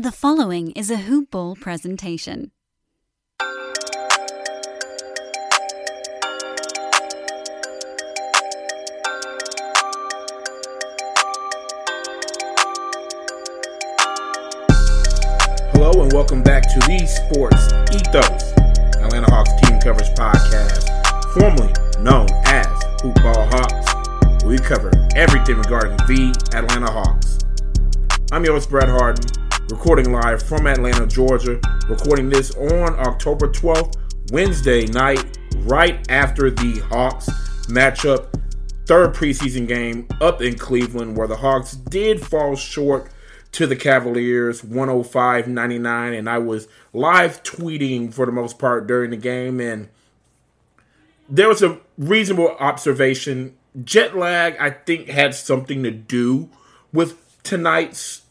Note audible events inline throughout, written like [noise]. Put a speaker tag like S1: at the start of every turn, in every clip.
S1: The following is a Hoop Ball presentation.
S2: Hello and welcome back to the Sports Ethos Atlanta Hawks Team Coverage Podcast, formerly known as Hoop Ball Hawks. We cover everything regarding the Atlanta Hawks. I'm your host, Brett Harden, recording live from Atlanta, Georgia, recording this on October 12th, Wednesday night, right after the Hawks matchup, third preseason game up in Cleveland, where the Hawks did fall short to the Cavaliers 105 99. And I was live tweeting for the most part during the game. And there was a reasonable observation. Jet lag, I think, had something to do with tonight's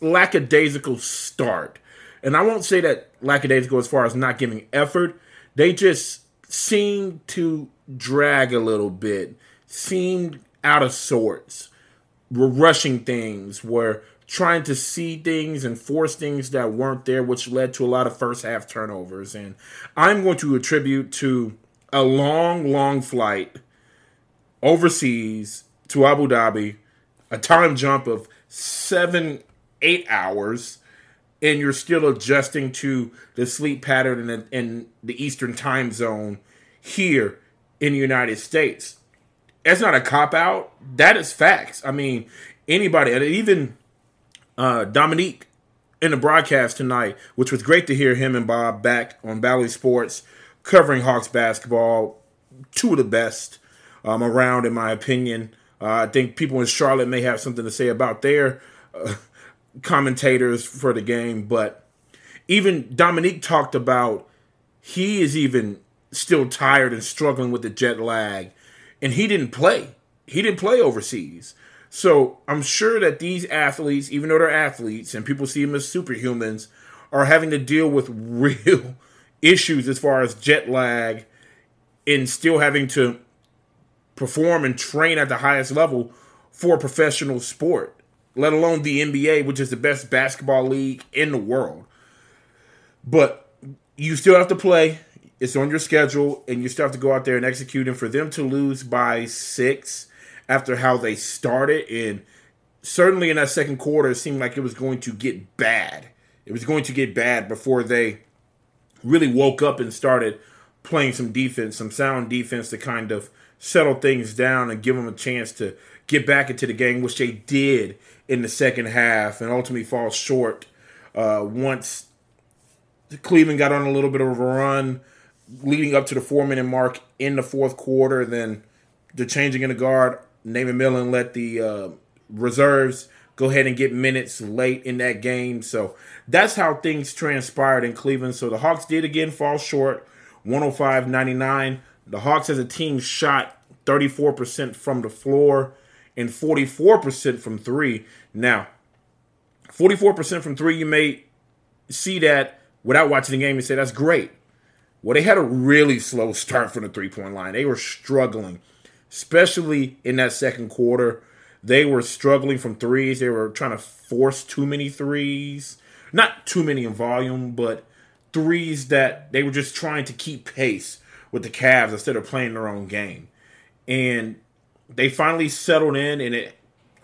S2: lackadaisical start. And I won't say that lackadaisical as far as not giving effort. They just seemed to drag a little bit, seemed out of sorts, were rushing things, were trying to see things and force things that weren't there, which led to a lot of first half turnovers. And I'm going to attribute to a long, long flight overseas to Abu Dhabi, a time jump of seven, eight hours, and you're still adjusting to the sleep pattern in the, in the Eastern time zone here in the United States. That's not a cop out. That is facts. I mean, anybody, and even uh, Dominique in the broadcast tonight, which was great to hear him and Bob back on Bally Sports covering Hawks basketball. Two of the best um, around, in my opinion. Uh, I think people in Charlotte may have something to say about their uh, commentators for the game, but even Dominique talked about he is even still tired and struggling with the jet lag, and he didn't play. He didn't play overseas. So I'm sure that these athletes, even though they're athletes and people see them as superhumans, are having to deal with [laughs] real issues as far as jet lag and still having to perform and train at the highest level for a professional sport, let alone the NBA, which is the best basketball league in the world. But you still have to play. It's on your schedule, and you still have to go out there and execute. And for them to lose by six after how they started, and certainly in that second quarter, it seemed like it was going to get bad. It was going to get bad before they really woke up and started playing some defense, some sound defense to kind of settle things down and give them a chance to get back into the game, which they did in the second half, and ultimately fall short uh, once Cleveland got on a little bit of a run leading up to the four minute mark in the fourth quarter. Then the changing in the guard, Nate McMillan let the uh, reserves go ahead and get minutes late in that game. So that's how things transpired in Cleveland. So the Hawks did again fall short, 105 99. The Hawks as a team shot 34% from the floor and 44% from three. Now, 44% from three, you may see that without watching the game and say that's great. Well, they had a really slow start from the three point line. They were struggling, especially in that second quarter. They were struggling from threes. They were trying to force too many threes. Not too many in volume, but threes that they were just trying to keep pace with the Cavs instead of playing their own game. And they finally settled in, and it,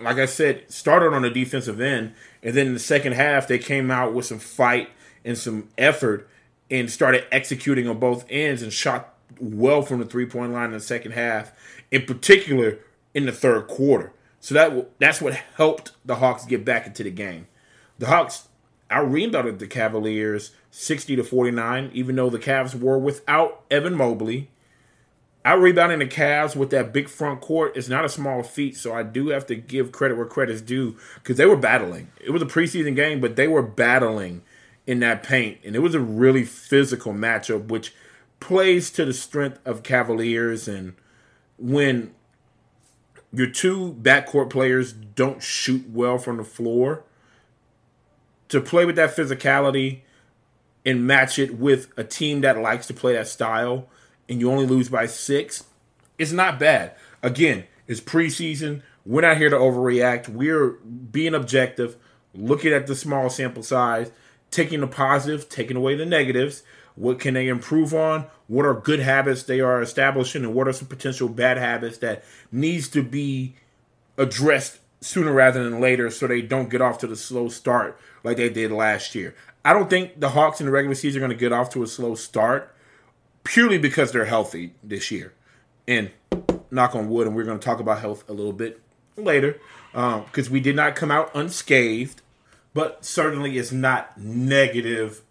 S2: like I said, started on the defensive end. And then in the second half, they came out with some fight and some effort and started executing on both ends and shot well from the three point line in the second half, in particular in the third quarter. So that that's what helped the Hawks get back into the game. The Hawks out rebounded the Cavaliers 60 to 49, even though the Cavs were without Evan Mobley. Out rebounding the Cavs with that big front court is not a small feat, so I do have to give credit where credit's due because they were battling. It was a preseason game, but they were battling in that paint, and it was a really physical matchup, which plays to the strength of Cavaliers. And when your two backcourt players don't shoot well from the floor, to play with that physicality and match it with a team that likes to play that style and you only lose by six, it's not bad. Again, it's preseason. We're not here to overreact. We're being objective, looking at the small sample size, taking the positive, taking away the negatives. What can they improve on? What are good habits they are establishing, and what are some potential bad habits that needs to be addressed sooner rather than later, so they don't get off to the slow start like they did last year. I don't think the Hawks in the regular season are going to get off to a slow start purely because they're healthy this year. And knock on wood, and we're going to talk about health a little bit later because um, we did not come out unscathed, but certainly it's not negative,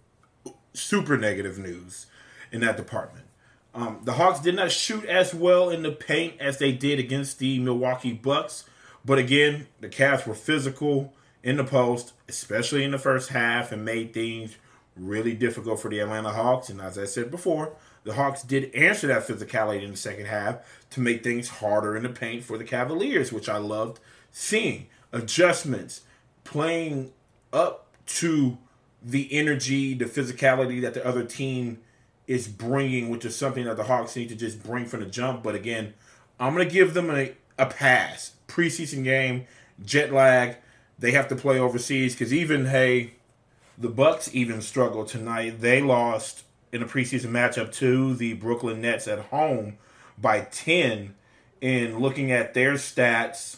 S2: super negative news in that department. Um, the Hawks did not shoot as well in the paint as they did against the Milwaukee Bucks, but again, the Cavs were physical in the post, especially in the first half, and made things really difficult for the Atlanta Hawks. And as I said before, the Hawks did answer that physicality in the second half to make things harder in the paint for the Cavaliers, which I loved seeing. Adjustments, playing up to the energy, the physicality that the other team is bringing, which is something that the Hawks need to just bring from the jump. But again, I'm going to give them a, a pass. Preseason game, jet lag. They have to play overseas because even, hey, the Bucks even struggled tonight. They lost in a preseason matchup to the Brooklyn Nets at home by 10. And looking at their stats,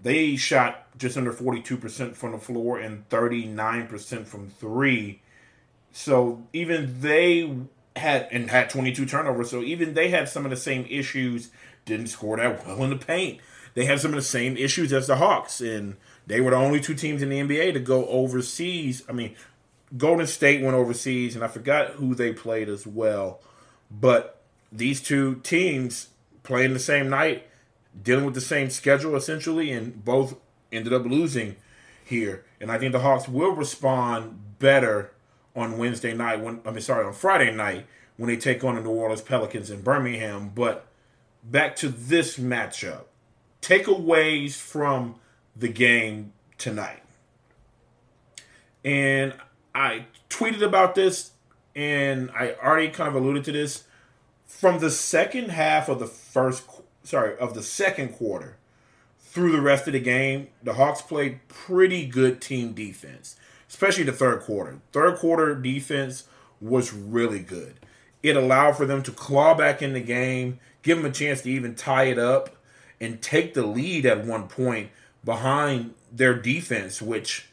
S2: they shot just under 42% from the floor and 39% from three. So even they had and had 22 turnovers. So even they had some of the same issues. Didn't score that well in the paint. They had some of the same issues as the Hawks, and they were the only two teams in the NBA to go overseas. I mean, Golden State went overseas, and I forgot who they played as well. But these two teams playing the same night, dealing with the same schedule essentially, and both ended up losing here. And I think the Hawks will respond better on Wednesday night. When I mean, sorry, on Friday night when they take on the New Orleans Pelicans in Birmingham. But back to this matchup, takeaways from the game tonight. And I tweeted about this, and I already kind of alluded to this. From the second half of the first, sorry, of the second quarter through the rest of the game, the Hawks played pretty good team defense, especially the third quarter. Third quarter defense was really good. It allowed for them to claw back in the game, give them a chance to even tie it up, and take the lead at one point behind their defense, which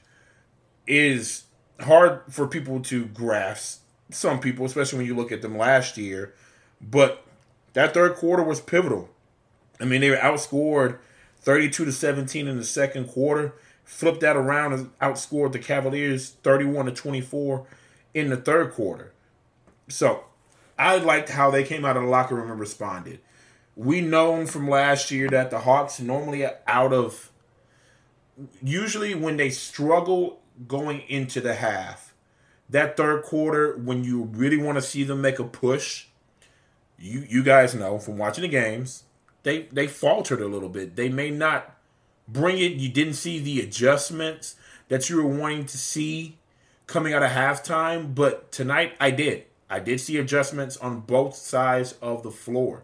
S2: is hard for people to grasp. Some people, especially when you look at them last year, but that third quarter was pivotal. I mean, they were outscored 32 to 17 in the second quarter, flipped that around and outscored the Cavaliers 31 to 24 in the third quarter. So, I liked how they came out of the locker room and responded. We known from last year that the Hawks normally out of usually when they struggle going into the half. That third quarter, when you really want to see them make a push, you you guys know from watching the games, they they faltered a little bit. They may not bring it. You didn't see the adjustments that you were wanting to see coming out of halftime, but tonight I did. I did see adjustments on both sides of the floor,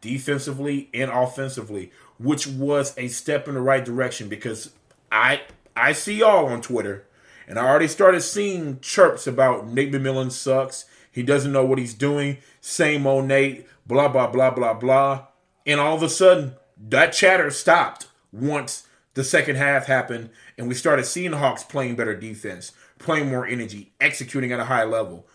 S2: defensively and offensively, which was a step in the right direction because I I see y'all on Twitter and I already started seeing chirps about Nate McMillan sucks. He doesn't know what he's doing. Same old Nate, blah, blah, blah, blah, blah. And all of a sudden, that chatter stopped once the second half happened and we started seeing the Hawks playing better defense, playing more energy, executing at a high level.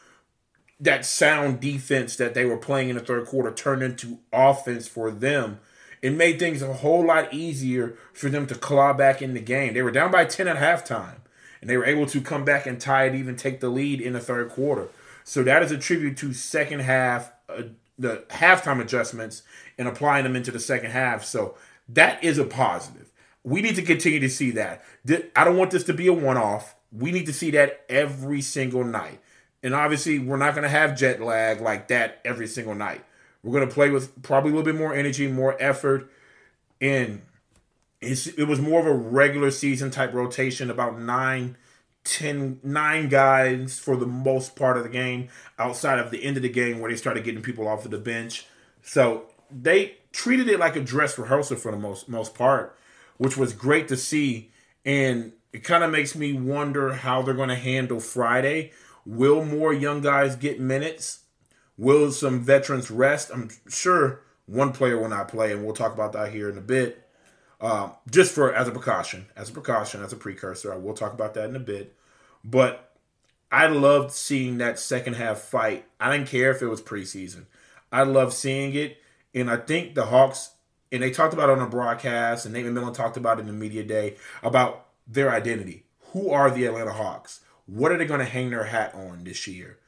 S2: That sound defense that they were playing in the third quarter turned into offense for them. It made things a whole lot easier for them to claw back in the game. They were down by 10 at halftime and they were able to come back and tie it, even take the lead in the third quarter. So that is a tribute to second half, uh, the halftime adjustments, and applying them into the second half. So that is a positive. We need to continue to see that. I don't want this to be a one off. We need to see that every single night. And obviously, we're not going to have jet lag like that every single night. We're going to play with probably a little bit more energy, more effort, and it's, it was more of a regular season type rotation, about nine, ten, nine guys for the most part of the game, outside of the end of the game where they started getting people off of the bench. So they treated it like a dress rehearsal for the most most part, which was great to see. And it kind of makes me wonder how they're going to handle Friday. Will more young guys get minutes? Will some veterans rest? I'm sure one player will not play, and we'll talk about that here in a bit. Uh, just for as a precaution, as a precaution, as a precursor. I will talk about that in a bit. But I loved seeing that second half fight. I didn't care if it was preseason. I loved seeing it. And I think the Hawks, and they talked about it on the broadcast, and Nate McMillan talked about it in the media day about their identity. Who are the Atlanta Hawks? What are they going to hang their hat on this year?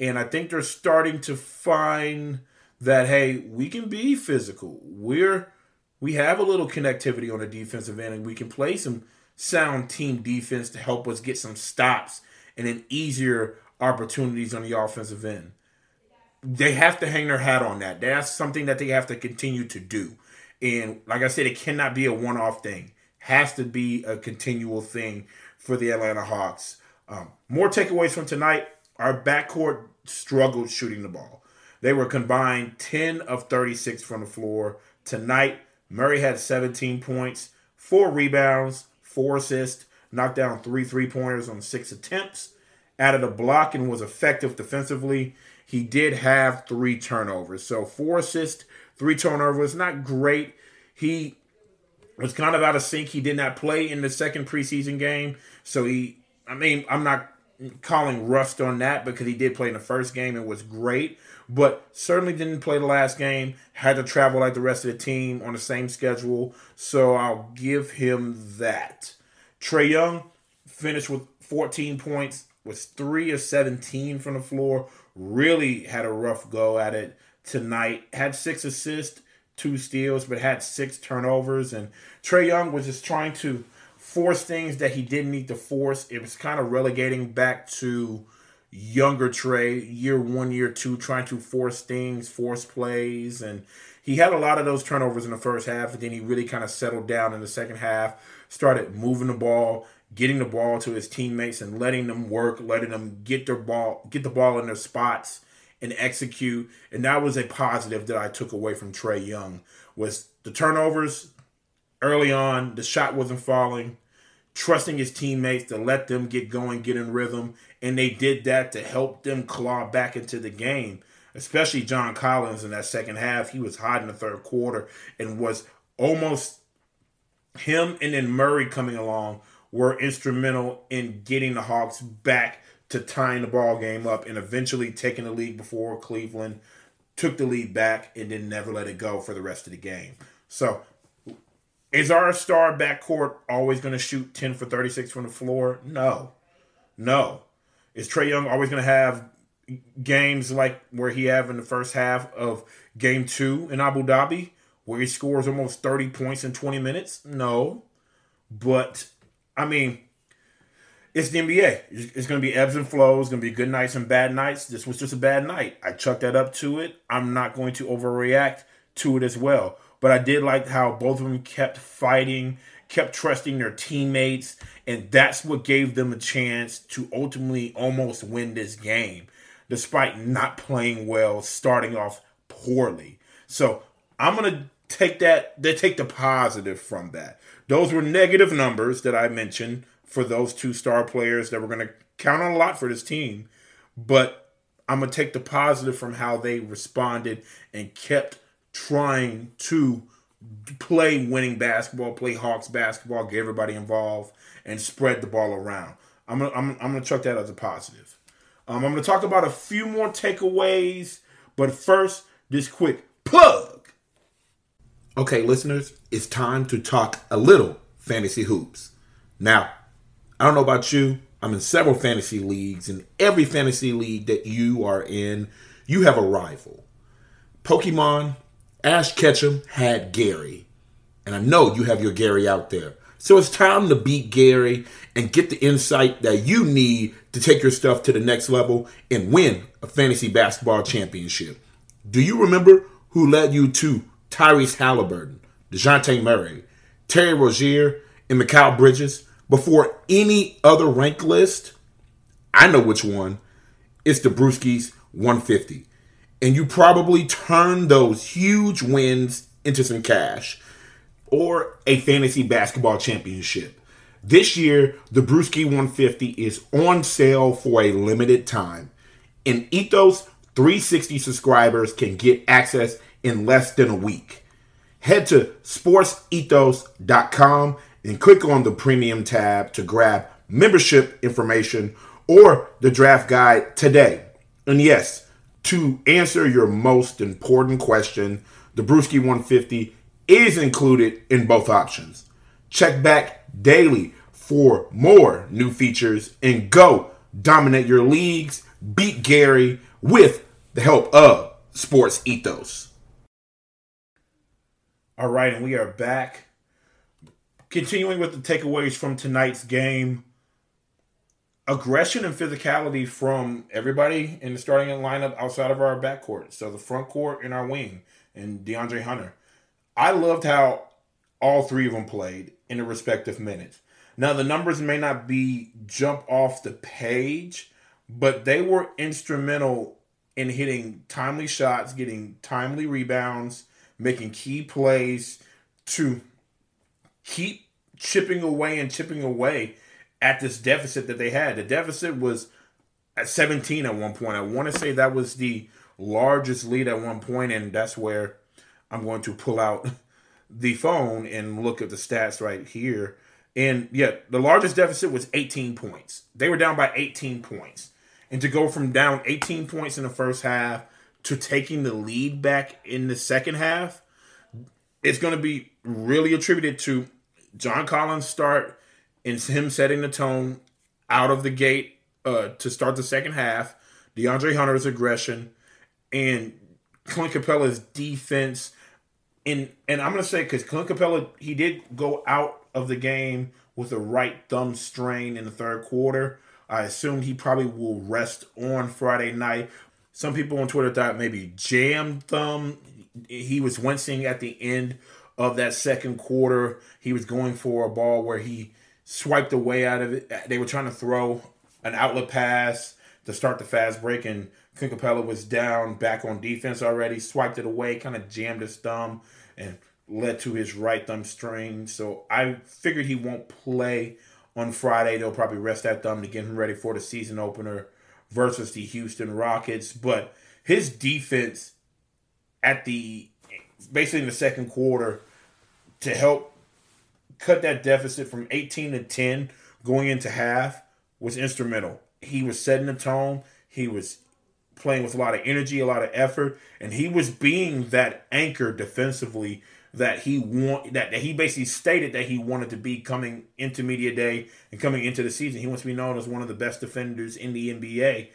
S2: And I think they're starting to find that hey, we can be physical. We're we have a little connectivity on the defensive end, and we can play some sound team defense to help us get some stops and then easier opportunities on the offensive end. They have to hang their hat on that. That's something that they have to continue to do. And like I said, it cannot be a one off thing. Has to be a continual thing for the Atlanta Hawks. Um, more takeaways from tonight. Our backcourt struggled shooting the ball. They were combined 10 of 36 from the floor. Tonight, Murray had 17 points, four rebounds, four assists, knocked down three three pointers on six attempts, added a block, and was effective defensively. He did have three turnovers. So four assists, three turnovers. Not great. He was kind of out of sync. He did not play in the second preseason game. So he, I mean, I'm not calling rust on that because he did play in the first game and was great, but certainly didn't play the last game. Had to travel like the rest of the team on the same schedule, so I'll give him that. Trae Young finished with 14 points, was three of 17 from the floor. Really had a rough go at it tonight. Had six assists, two steals, but had six turnovers. And Trae Young was just trying to force things that he didn't need to force. It was kind of relegating back to younger Trae, year one, year two, trying to force things, force plays. And he had a lot of those turnovers in the first half, and then he really kind of settled down in the second half, started moving the ball, getting the ball to his teammates and letting them work, letting them get their ball, get the ball in their spots and execute. And that was a positive that I took away from Trae Young was the turnovers early on, the shot wasn't falling trusting his teammates to let them get going, get in rhythm, and they did that to help them claw back into the game. Especially John Collins in that second half, he was hot in the third quarter and was almost him and then Murray coming along were instrumental in getting the Hawks back to tying the ball game up and eventually taking the lead before Cleveland took the lead back and then never let it go for the rest of the game. So is our star backcourt always going to shoot 10 for 36 from the floor? No. No. Is Trae Young always going to have games like where he have in the first half of game two in Abu Dhabi, where he scores almost 30 points in 20 minutes? No. But, I mean, it's the NBA. It's going to be ebbs and flows. It's going to be good nights and bad nights. This was just a bad night. I chucked that up to it. I'm not going to overreact to it as well. But I did like how both of them kept fighting, kept trusting their teammates, and that's what gave them a chance to ultimately almost win this game, despite not playing well, starting off poorly. So I'm gonna take that. They take the positive from that. Those were negative numbers that I mentioned for those two star players that were gonna count on a lot for this team, but I'm gonna take the positive from how they responded and kept trying to play winning basketball, play Hawks basketball, get everybody involved, and spread the ball around. I'm gonna, I'm, I'm gonna chuck that as a positive. Um, I'm gonna talk about a few more takeaways, but first, this quick plug. Okay, listeners, it's time to talk a little fantasy hoops. Now, I don't know about you, I'm in several fantasy leagues, and every fantasy league that you are in, you have a rival. Pokemon Ash Ketchum had Gary. And I know you have your Gary out there. So it's time to beat Gary and get the insight that you need to take your stuff to the next level and win a fantasy basketball championship. Do you remember who led you to Tyrese Halliburton, DeJounte Murray, Terry Rozier, and Mikal Bridges before any other rank list? I know which one. It's the Brewskis 150 and you probably turn those huge wins into some cash or a fantasy basketball championship. This year, the Brewski 150 is on sale for a limited time. And Ethos 360 subscribers can get access in less than a week. Head to sportsethos.com and click on the premium tab to grab membership information or the draft guide today. And yes, to answer your most important question, the Brewski 150 is included in both options. Check back daily for more new features and go dominate your leagues, beat Gary with the help of Sports Ethos. All right, and we are back. Continuing with the takeaways from tonight's game aggression and physicality from everybody in the starting lineup outside of our backcourt. So the front court and our wing and DeAndre Hunter. I loved how all three of them played in the respective minutes. Now the numbers may not be jump off the page, but they were instrumental in hitting timely shots, getting timely rebounds, making key plays to keep chipping away and chipping away at this deficit that they had. The deficit was at 17 at one point. I want to say that was the largest lead at one point, and that's where I'm going to pull out [laughs] the phone and look at the stats right here. And yeah, the largest deficit was 18 points. They were down by 18 points. And to go from down 18 points in the first half to taking the lead back in the second half, it's going to be really attributed to John Collins' start and him setting the tone out of the gate uh, to start the second half, DeAndre Hunter's aggression, and Clint Capela's defense. And and I'm gonna say because Clint Capela he did go out of the game with a right thumb strain in the third quarter. I assume he probably will rest on Friday night. Some people on Twitter thought maybe jam thumb. He was wincing at the end of that second quarter. He was going for a ball where he swiped away out of it. They were trying to throw an outlet pass to start the fast break, and Clint Capela was down back on defense already, swiped it away, kind of jammed his thumb, and led to his right thumb strain. So I figured he won't play on Friday. They'll probably rest that thumb to get him ready for the season opener versus the Houston Rockets. But his defense at the basically in the second quarter to help cut that deficit from 18 to 10 going into half was instrumental. He was setting the tone. He was playing with a lot of energy, a lot of effort, and he was being that anchor defensively that he want that, that he basically stated that he wanted to be coming into media day and coming into the season. He wants to be known as one of the best defenders in the NBA.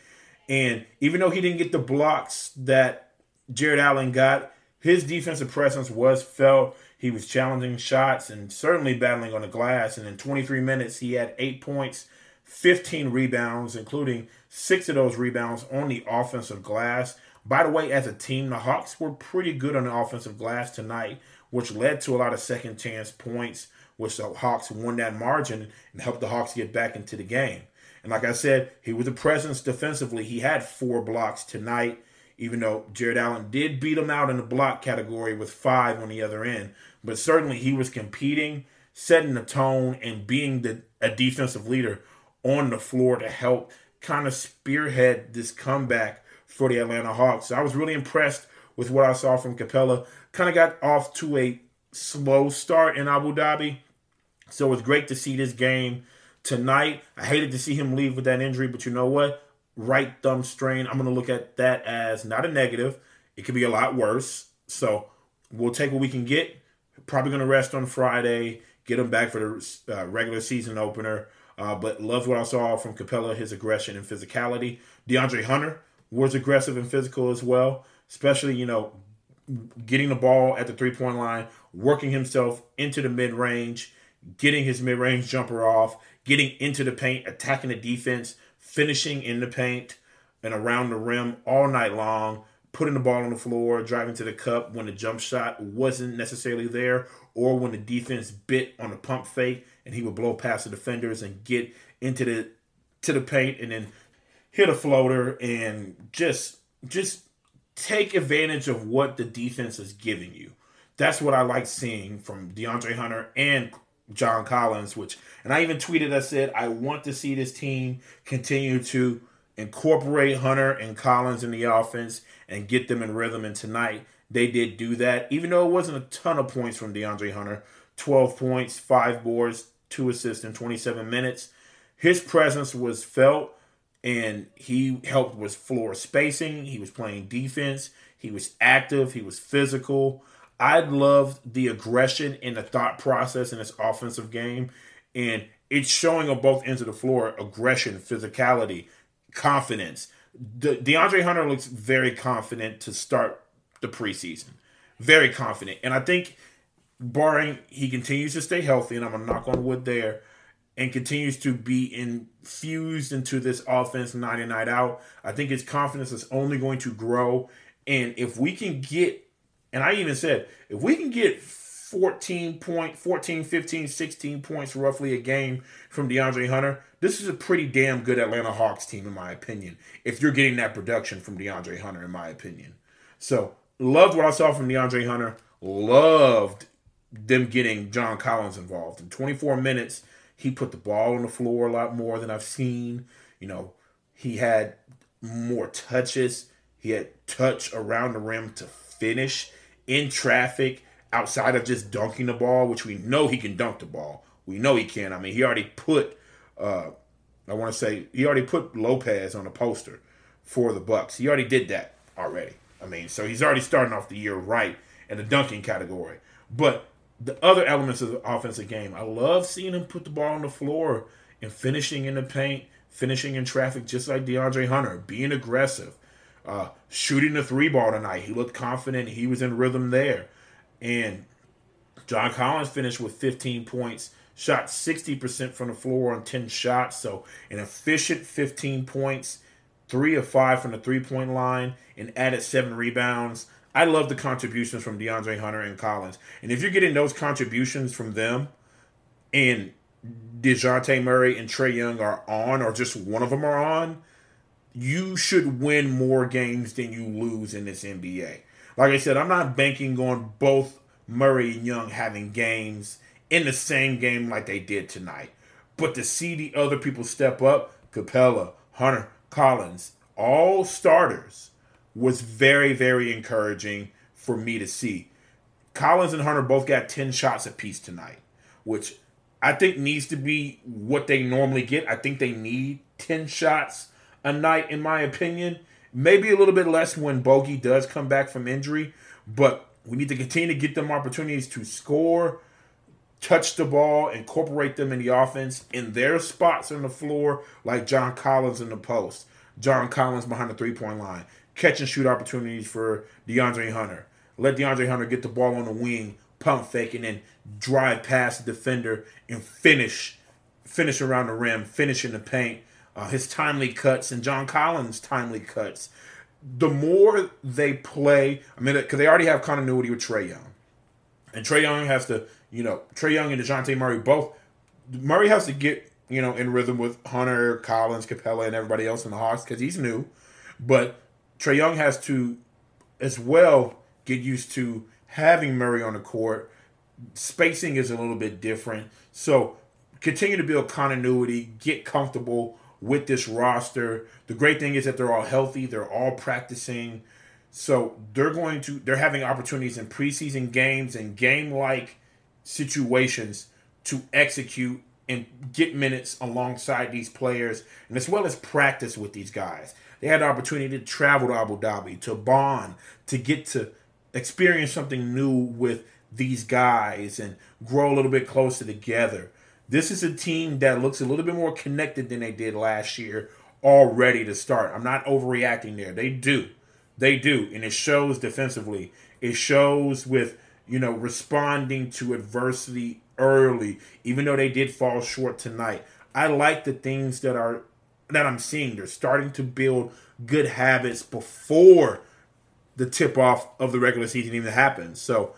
S2: And even though he didn't get the blocks that Jarrett Allen got, his defensive presence was felt. He was challenging shots and certainly battling on the glass. And in 23 minutes, he had eight points, 15 rebounds, including six of those rebounds on the offensive glass. By the way, as a team, the Hawks were pretty good on the offensive glass tonight, which led to a lot of second chance points, which the Hawks won that margin and helped the Hawks get back into the game. And like I said, he was a presence defensively. He had four blocks tonight even though Jarrett Allen did beat him out in the block category with five on the other end. But certainly he was competing, setting the tone, and being the, a defensive leader on the floor to help kind of spearhead this comeback for the Atlanta Hawks. So I was really impressed with what I saw from Capela. Kind of got off to a slow start in Abu Dhabi. So it was great to see this game tonight. I hated to see him leave with that injury, but you know what? right thumb strain, I'm going to look at that as not a negative. It could be a lot worse. So we'll take what we can get. Probably going to rest on Friday, get him back for the uh, regular season opener. Uh, but love what I saw from Capela, his aggression and physicality. DeAndre Hunter was aggressive and physical as well, especially, you know, getting the ball at the three point line, working himself into the mid range, getting his mid range jumper off, getting into the paint, attacking the defense finishing in the paint and around the rim all night long, putting the ball on the floor, driving to the cup when the jump shot wasn't necessarily there, or when the defense bit on the pump fake and he would blow past the defenders and get into the to the paint and then hit a floater and just just take advantage of what the defense is giving you. That's what I like seeing from DeAndre Hunter and John Collins, which, and I even tweeted, I said, I want to see this team continue to incorporate Hunter and Collins in the offense and get them in rhythm. And tonight, they did do that, even though it wasn't a ton of points from DeAndre Hunter 12 points, five boards, two assists in 27 minutes. His presence was felt and he helped with floor spacing. He was playing defense. He was active. He was physical. I loved the aggression and the thought process in his offensive game. And it's showing on both ends of the floor aggression, physicality, confidence. De- DeAndre Hunter looks very confident to start the preseason. Very confident. And I think, barring he continues to stay healthy, and I'm going to knock on wood there, and continues to be infused into this offense night in, night out, I think his confidence is only going to grow. And if we can get and I even said, if we can get 14 point, 14, 15, 16 points roughly a game from DeAndre Hunter, this is a pretty damn good Atlanta Hawks team, in my opinion. If you're getting that production from DeAndre Hunter, in my opinion. So, loved what I saw from DeAndre Hunter. Loved them getting John Collins involved. In 24 minutes, he put the ball on the floor a lot more than I've seen. You know, he had more touches. He had touch around the rim to finish in traffic outside of just dunking the ball, which we know he can dunk the ball. We know he can. I mean, he already put uh, I want to say he already put Lopez on a poster for the Bucks. He already did that already. I mean, so he's already starting off the year right in the dunking category. But the other elements of the offensive game, I love seeing him put the ball on the floor and finishing in the paint, finishing in traffic, just like DeAndre Hunter, being aggressive, uh, shooting the three ball tonight. He looked confident. He was in rhythm there. And John Collins finished with 15 points, shot 60% from the floor on 10 shots. So an efficient 15 points, three of five from the three point line, and added seven rebounds. I love the contributions from DeAndre Hunter and Collins. And if you're getting those contributions from them and DeJounte Murray and Trae Young are on, or just one of them are on, you should win more games than you lose in this NBA. Like I said, I'm not banking on both Murray and Young having games in the same game like they did tonight. But to see the other people step up, Capela, Hunter, Collins, all starters, was very, very encouraging for me to see. Collins and Hunter both got 10 shots apiece tonight, which I think needs to be what they normally get. I think they need 10 shots a night, in my opinion. Maybe a little bit less when Bogey does come back from injury, but we need to continue to get them opportunities to score, touch the ball, incorporate them in the offense in their spots on the floor, like John Collins in the post, John Collins behind the three point line, catch and shoot opportunities for DeAndre Hunter. Let DeAndre Hunter get the ball on the wing, pump fake, and then drive past the defender and finish, finish around the rim, finish in the paint uh, his timely cuts, and John Collins' timely cuts. The more they play, I mean, because they already have continuity with Trae Young, and Trae Young has to, you know, Trae Young and Dejounte Murray both. Murray has to get, you know, in rhythm with Hunter, Collins, Capela, and everybody else in the Hawks because he's new, but Trae Young has to, as well, get used to having Murray on the court. Spacing is a little bit different, so continue to build continuity, get comfortable with this roster. The great thing is that they're all healthy, they're all practicing. So they're going to they're having opportunities in preseason games and game like situations to execute and get minutes alongside these players and as well as practice with these guys. They had the opportunity to travel to Abu Dhabi, to bond, to get to experience something new with these guys and grow a little bit closer together. This is a team that looks a little bit more connected than they did last year, all ready to start. I'm not overreacting there. They do. They do. And it shows defensively. It shows with, you know, responding to adversity early, even though they did fall short tonight. I like the things that are that I'm seeing. They're starting to build good habits before the tip off of the regular season even happens. So,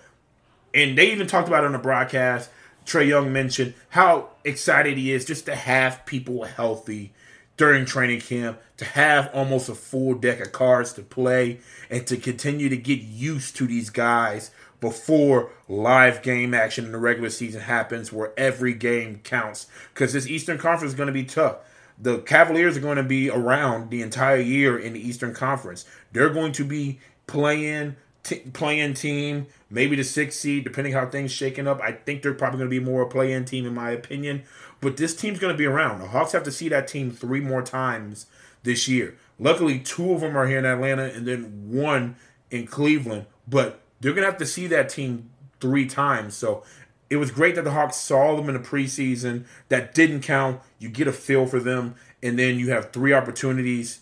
S2: and they even talked about it on the broadcast Trae Young mentioned how excited he is just to have people healthy during training camp, to have almost a full deck of cards to play, and to continue to get used to these guys before live game action in the regular season happens where every game counts because this Eastern Conference is going to be tough. The Cavaliers are going to be around the entire year in the Eastern Conference. They're going to be playing t- playing team, maybe the sixth seed, depending how things shaking up. I think they're probably going to be more a play-in team in my opinion. But this team's going to be around. The Hawks have to see that team three more times this year. Luckily, two of them are here in Atlanta, and then one in Cleveland. But they're going to have to see that team three times. So it was great that the Hawks saw them in the preseason. That didn't count. You get a feel for them, and then you have three opportunities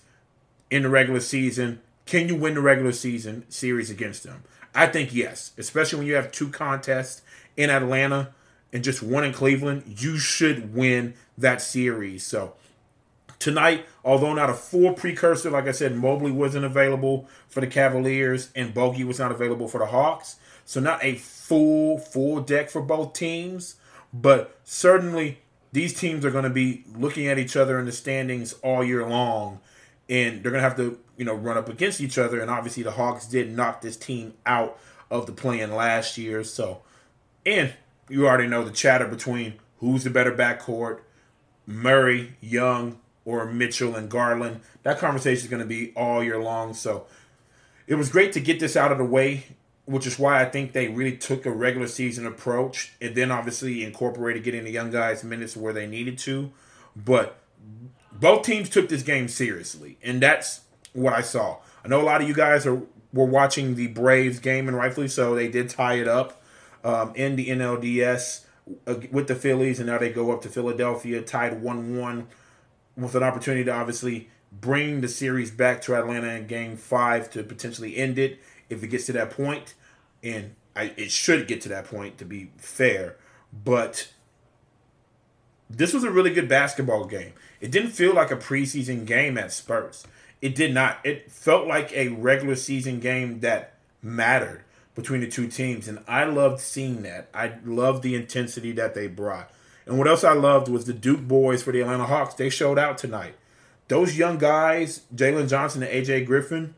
S2: in the regular season. Can you win the regular season series against them? I think yes, especially when you have two contests in Atlanta and just one in Cleveland. You should win that series. So tonight, although not a full precursor, like I said, Mobley wasn't available for the Cavaliers and Bogey was not available for the Hawks. So not a full full deck for both teams, but certainly these teams are going to be looking at each other in the standings all year long, and they're going to have to you know run up against each other. And obviously the Hawks did knock this team out of the play-in last year, so and you already know the chatter between who's the better backcourt, Murray, Young, or Mitchell and Garland. That conversation is going to be all year long. So it was great to get this out of the way, which is why I think they really took a regular season approach and then obviously incorporated getting the young guys minutes where they needed to. But both teams took this game seriously, and that's what I saw. I know a lot of you guys are were watching the Braves game, and rightfully so. They did tie it up um, in the NLDS uh, with the Phillies, and now they go up to Philadelphia, tied one-one with an opportunity to obviously bring the series back to Atlanta in game five to potentially end it if it gets to that. And I, it should get to that point to be fair. But this was a really good basketball game. It didn't feel like a preseason game at Spurs. It did not. It felt like a regular season game that mattered between the two teams. And I loved seeing that. I loved the intensity that they brought. And what else I loved was the Duke boys for the Atlanta Hawks. They showed out tonight. Those young guys, Jalen Johnson and AJ Griffin,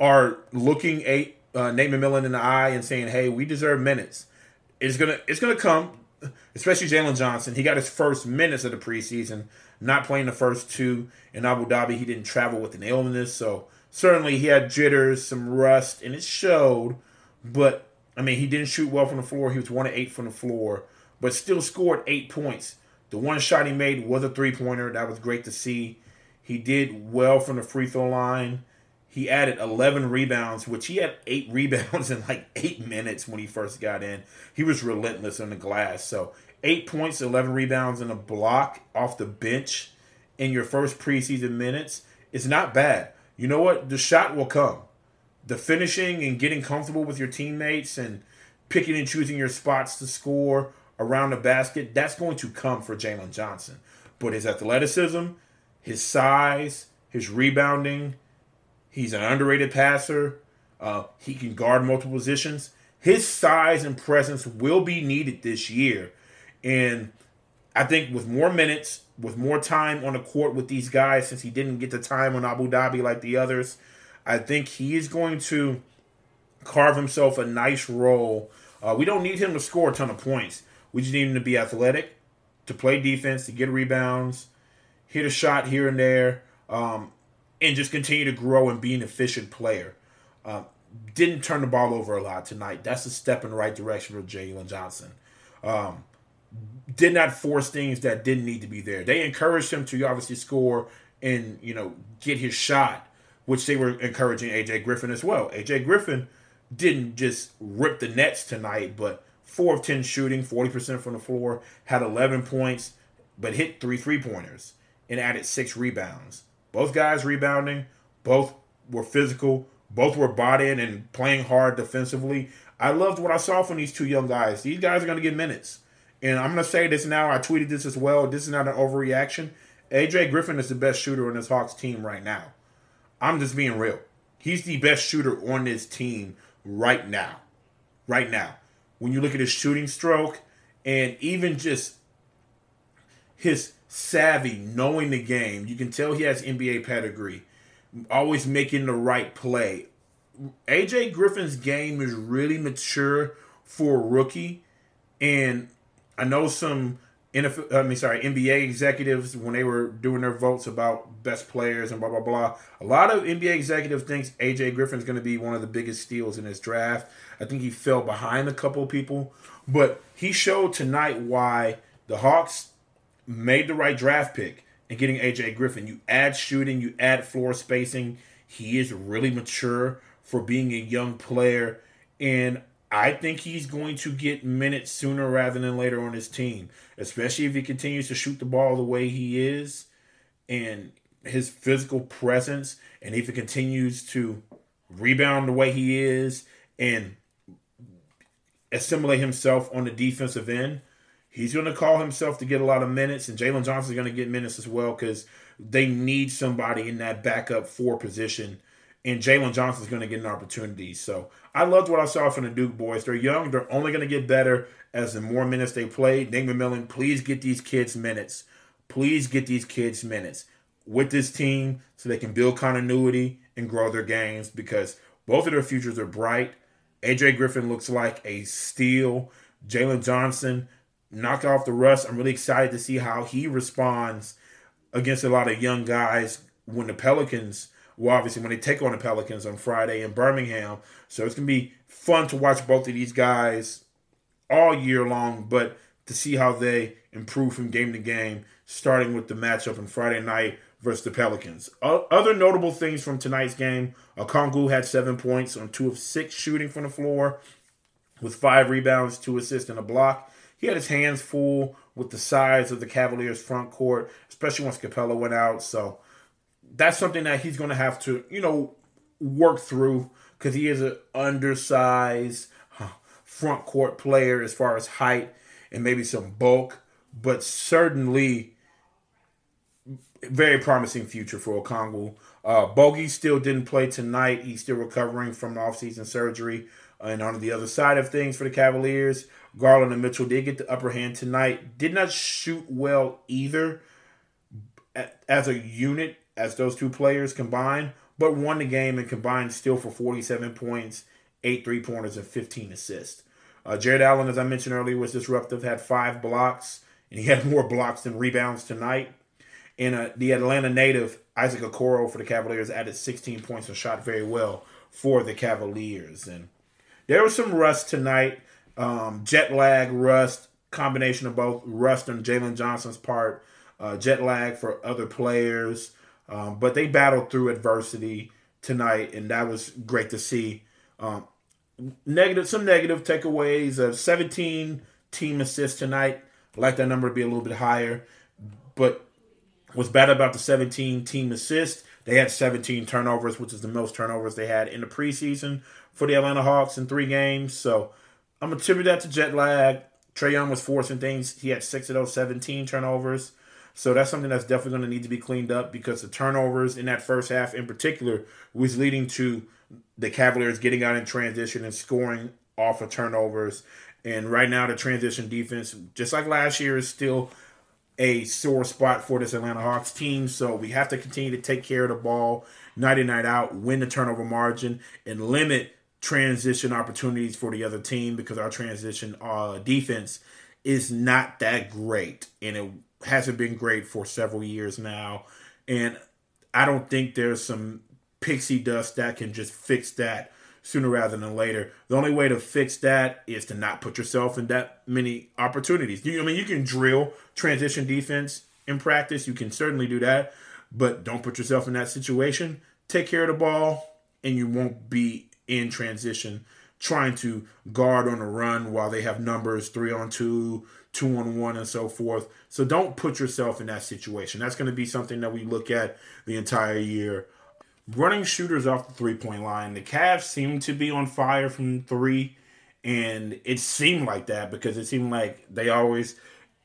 S2: are looking at uh, Nate McMillan in the eye and saying, "Hey, we deserve minutes." It's gonna it's gonna come, especially Jalen Johnson. He got his first minutes of the preseason, not playing the first two in Abu Dhabi. He didn't travel with an illness, so certainly he had jitters, some rust, and it showed. But I mean, he didn't shoot well from the floor. He was one of eight from the floor but still scored eight points. The one shot he made was a three pointer. That was great to see. He did well from the free throw line. He added 11 rebounds, which he had eight [laughs] rebounds in like eight minutes when he first got in. He was relentless on the glass. So, eight points, 11 rebounds, and a block off the bench in your first preseason minutes is not bad. You know what? The shot will come. The finishing and getting comfortable with your teammates and picking and choosing your spots to score around the basket, that's going to come for Jalen Johnson. But his athleticism, his size, his rebounding, he's an underrated passer. Uh, he can guard multiple positions. His size and presence will be needed this year. And I think with more minutes, with more time on the court with these guys, since he didn't get the time on Abu Dhabi like the others, I think he is going to carve himself a nice role. Uh, we don't need him to score a ton of points. We just need him to be athletic, to play defense, to get rebounds, hit a shot here and there, um, and just continue to grow and be an efficient player. Uh, didn't turn the ball over a lot tonight. That's a step in the right direction for Jalen Johnson. Um, did not force things that didn't need to be there. They encouraged him to obviously score and you know get his shot, which they were encouraging AJ Griffin as well. AJ Griffin didn't just rip the nets tonight, but 4 of 10 shooting, 40% from the floor, had 11 points, but hit three three pointers and added six rebounds. Both guys rebounding, both were physical, both were bought in and playing hard defensively. I loved what I saw from these two young guys. These guys are going to get minutes. And I'm going to say this now. I tweeted this as well. This is not an overreaction. AJ Griffin is the best shooter on this Hawks team right now. I'm just being real. He's the best shooter on this team right now. Right now when you look at his shooting stroke and even just his savvy, knowing the game, you can tell he has NBA pedigree, always making the right play, AJ Griffin's game is really mature for a rookie, and I know some NFL, I mean, sorry, NBA executives when they were doing their votes about best players and blah blah blah. A lot of NBA executives thinks AJ Griffin's going to be one of the biggest steals in this draft. I think he fell behind a couple of people, but he showed tonight why the Hawks made the right draft pick in getting AJ Griffin. You add shooting, you add floor spacing. He is really mature for being a young player, and I think he's going to get minutes sooner rather than later on his team, especially if he continues to shoot the ball the way he is and his physical presence, and if he continues to rebound the way he is and assimilate himself on the defensive end. He's going to call himself to get a lot of minutes, and Jalen Johnson is going to get minutes as well because they need somebody in that backup four position and Jalen Johnson's going to get an opportunity. So I loved what I saw from the Duke boys. They're young. They're only going to get better as the more minutes they play. Nate McMillan, please get these kids minutes. Please get these kids minutes with this team so they can build continuity and grow their games because both of their futures are bright. AJ Griffin looks like a steal. Jalen Johnson knocked off the rust. I'm really excited to see how he responds against a lot of young guys when the Pelicans – well, obviously when they take on the Pelicans on Friday in Birmingham. So it's gonna be fun to watch both of these guys all year long, but to see how they improve from game to game, starting with the matchup on Friday night versus the Pelicans. Other notable things from tonight's game: Okongwu had seven points on two of six shooting from the floor, with five rebounds, two assists, and a block. He had his hands full with the size of the Cavaliers' front court, especially once Capela went out. So that's something that he's going to have to, you know, work through because he is an undersized front court player as far as height and maybe some bulk, but certainly very promising future for Okongwu. Uh, Bogey still didn't play tonight. He's still recovering from offseason surgery. And on the other side of things for the Cavaliers, Garland and Mitchell did get the upper hand tonight. Did not shoot well either as a unit as those two players combined, but won the game and combined still for 47 points, eight three pointers, and 15 assists. Uh, Jarrett Allen, as I mentioned earlier, was disruptive, had five blocks, and he [laughs] had more blocks than rebounds tonight. And uh, the Atlanta native, Isaac Okoro, for the Cavaliers, added 16 points and shot very well for the Cavaliers. And there was some rust tonight, um, jet lag, rust, combination of both rust on Jalen Johnson's part, uh, jet lag for other players. Um, but they battled through adversity tonight, and that was great to see. Um, negative, some negative takeaways of 17 team assists tonight. I'd like that number to be a little bit higher, but what's bad about the 17 team assists? They had 17 turnovers, which is the most turnovers they had in the preseason for the Atlanta Hawks in three games. So I'm gonna attribute that to jet lag. Trae Young was forcing things. He had six of those 17 turnovers. So that's something that's definitely going to need to be cleaned up because the turnovers in that first half, in particular, was leading to the Cavaliers getting out in transition and scoring off of turnovers. And right now, the transition defense, just like last year, is still a sore spot for this Atlanta Hawks team. So we have to continue to take care of the ball night in, night out, win the turnover margin, and limit transition opportunities for the other team because our transition uh, defense is not that great. And it hasn't been great for several years now. And I don't think there's some pixie dust that can just fix that sooner rather than later. The only way to fix that is to not put yourself in that many opportunities. You, I mean, you can drill transition defense in practice. You can certainly do that, but don't put yourself in that situation. Take care of the ball, and you won't be in transition trying to guard on the run while they have numbers three on two, two on one, and so forth. So don't put yourself in that situation. That's going to be something that we look at the entire year. Running shooters off the three point line. The Cavs seem to be on fire from three, and it seemed like that because it seemed like they always.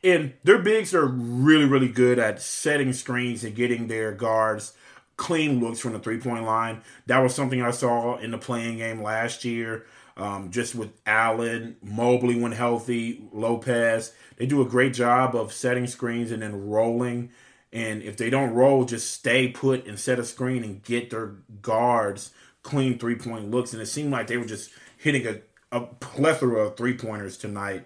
S2: And their bigs are really, really good at setting screens and getting their guards clean looks from the three point line. That was something I saw in the play-in game last year. Um, just with Allen, Mobley when healthy, Lopez, they do a great job of setting screens and then rolling. And if they don't roll, just stay put and set a screen and get their guards clean three point looks, and it seemed like they were just hitting a, a plethora of three pointers tonight.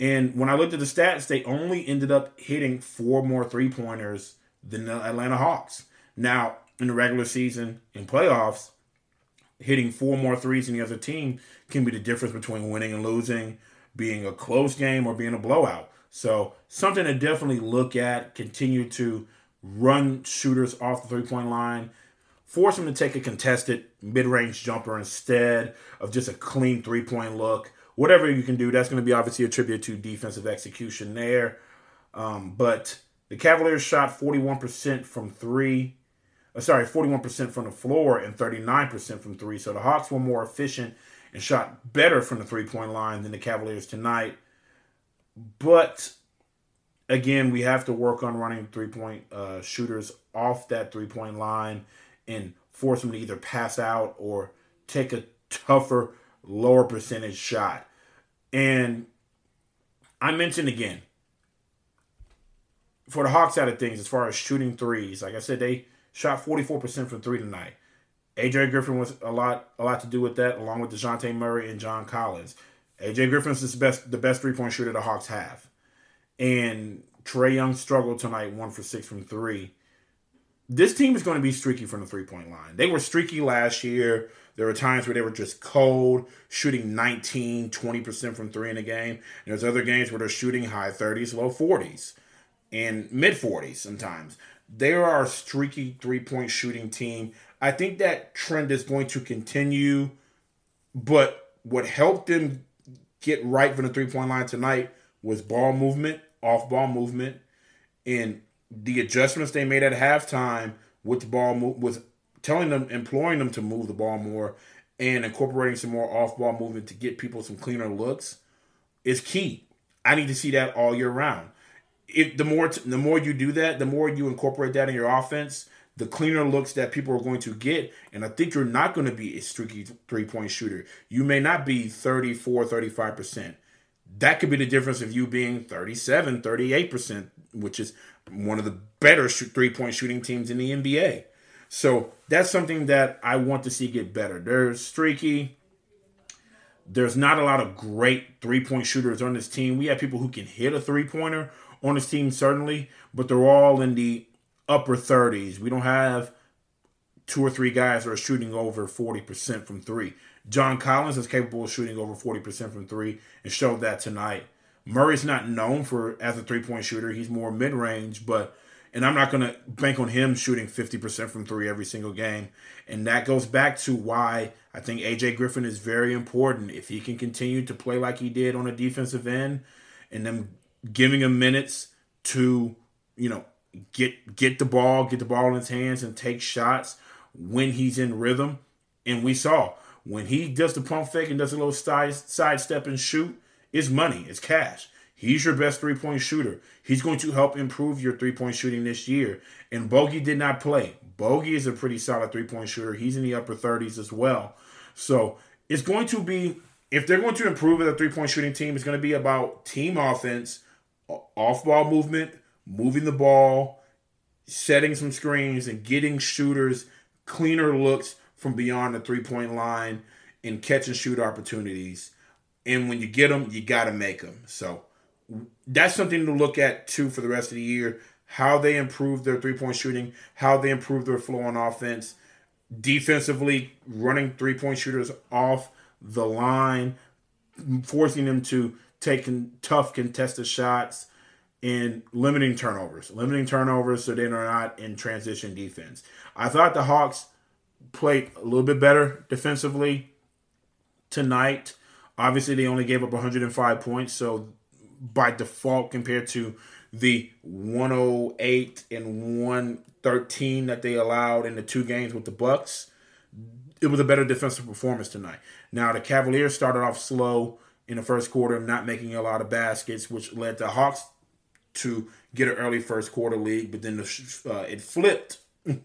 S2: And when I looked at the stats, they only ended up hitting four more three pointers than the Atlanta Hawks. Now, in the regular season, in playoffs, hitting four more threes than the other team can be the difference between winning and losing, being a close game or being a blowout. So, something to definitely look at. Continue to run shooters off the three point line force them to take a contested mid-range jumper instead of just a clean three-point look. Whatever you can do, that's going to be obviously attributed to defensive execution there. Um, but the Cavaliers shot 41% from three. Uh, sorry, 41% from the floor and 39% from three. So the Hawks were more efficient and shot better from the three-point line than the Cavaliers tonight. But again, we have to work on running three-point uh, shooters off that three-point line and force them to either pass out or take a tougher, lower percentage shot. And I mentioned again, for the Hawks side of things, as far as shooting threes, like I said, they shot 44% from three tonight. AJ Griffin was a lot a lot to do with that, along with Dejounte Murray and John Collins. AJ Griffin's the best the best three point shooter the Hawks have. And Trae Young struggled tonight, one for six from three this team is going to be streaky from the three point line. They were streaky last year. There were times where they were just cold, shooting 19, 20% from three in a game. And there's other games where they're shooting high 30s, low 40s, and mid 40s sometimes. They are a streaky three point shooting team. I think that trend is going to continue. But what helped them get right from the three point line tonight was ball movement, off ball movement, and the adjustments they made at halftime with the ball move with telling them, imploring them to move the ball more and incorporating some more off ball movement to get people some cleaner looks is key. I need to see that all year round. If the more t- the more you do that, the more you incorporate that in your offense, the cleaner looks that people are going to get. And I think you're not going to be a streaky three point shooter. You may not be 34, 35%. That could be the difference of you being 37, 38%, which is one of the better three point shooting teams in the NBA. So that's something that I want to see get better. They're streaky. There's not a lot of great three point shooters on this team. We have people who can hit a three pointer on his team, certainly, but they're all in the upper 30s. We don't have two or three guys that are shooting over 40% from three. John Collins is capable of shooting over 40% from three and showed that tonight. Murray's not known for as a three point shooter. He's more mid range, but and I'm not going to bank on him shooting 50% from three every single game. And that goes back to why I think AJ Griffin is very important. If he can continue to play like he did on a defensive end, and then giving him minutes to, you know, get get the ball, get the ball in his hands, and take shots when he's in rhythm. And we saw when he does the pump fake and does a little side sidestep and shoot it's money, it's cash. He's your best three point shooter. He's going to help improve your three point shooting this year. And Bogey did not play. Bogey is a pretty solid three point shooter. He's in the upper 30s as well. So it's going to be, if they're going to improve as a three point shooting team, it's going to be about team offense, off ball movement, moving the ball, setting some screens, and getting shooters cleaner looks from beyond the three point line and catch and shoot opportunities and when you get them, you got to make them. So that's something to look at too for the rest of the year. How they improve their three point shooting, how they improve their flow on offense, defensively running three point shooters off the line, forcing them to take tough contested shots, and limiting turnovers, limiting turnovers so they're not in transition defense. I thought the Hawks played a little bit better defensively tonight. Obviously, they only gave up 105 points, so by default, compared to the 108 and 113 that they allowed in the two games with the Bucks, it was a better defensive performance tonight. Now, the Cavaliers started off slow in the first quarter, not making a lot of baskets, which led the Hawks to get an early first quarter lead, but then the, uh, it flipped. and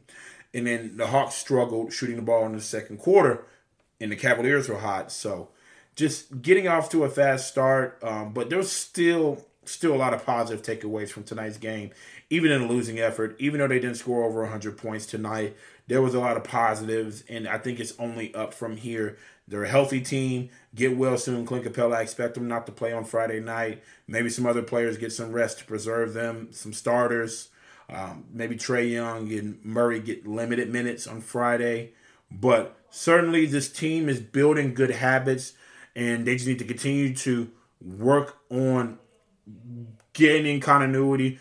S2: then the Hawks struggled shooting the ball in the second quarter, and the Cavaliers were hot. So just getting off to a fast start, um, but there's still still a lot of positive takeaways from tonight's game. Even in a losing effort, even though they didn't score over 100 points tonight, there was a lot of positives, and I think it's only up from here. They're a healthy team. Get well soon, Clint Capela. I expect them not to play on Friday night. Maybe some other players get some rest to preserve them. Some starters. Um, maybe Trae Young and Murray get limited minutes on Friday. But certainly, this team is building good habits, and they just need to continue to work on gaining continuity,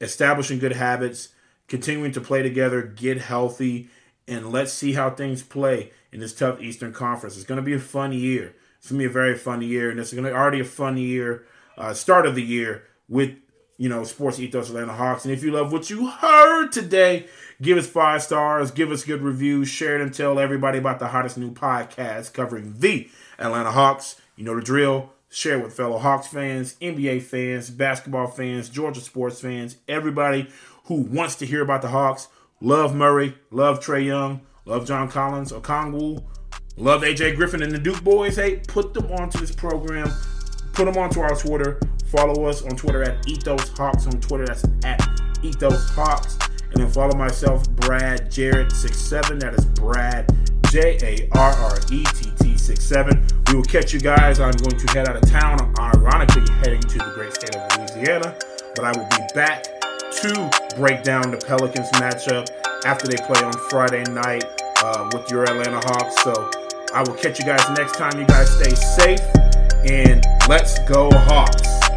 S2: establishing good habits, continuing to play together, get healthy, and let's see how things play in this tough Eastern Conference. It's going to be a fun year. It's going to be a very fun year, and it's going to be already a fun year, uh, start of the year with you know Sports Ethos Atlanta Hawks. And if you love what you heard today, give us five stars, give us good reviews, share it, and tell everybody about the hottest new podcast covering the Atlanta Hawks. You know the drill. Share with fellow Hawks fans, NBA fans, basketball fans, Georgia sports fans, everybody who wants to hear about the Hawks. Love Murray, love Trae Young, love John Collins, Okongwu, love AJ Griffin and the Duke boys. Hey, put them onto this program. Put them onto our Twitter. Follow us on Twitter at Ethos Hawks on Twitter. That's at Ethos Hawks. And then follow myself, Brad Jarrett67. That is Brad J A R R E T T 67. We will catch you guys. I'm going to head out of town. I'm ironically heading to the great state of Louisiana. But I will be back to break down the Pelicans matchup after they play on Friday night uh, with your Atlanta Hawks. So I will catch you guys next time. You guys stay safe and let's go Hawks.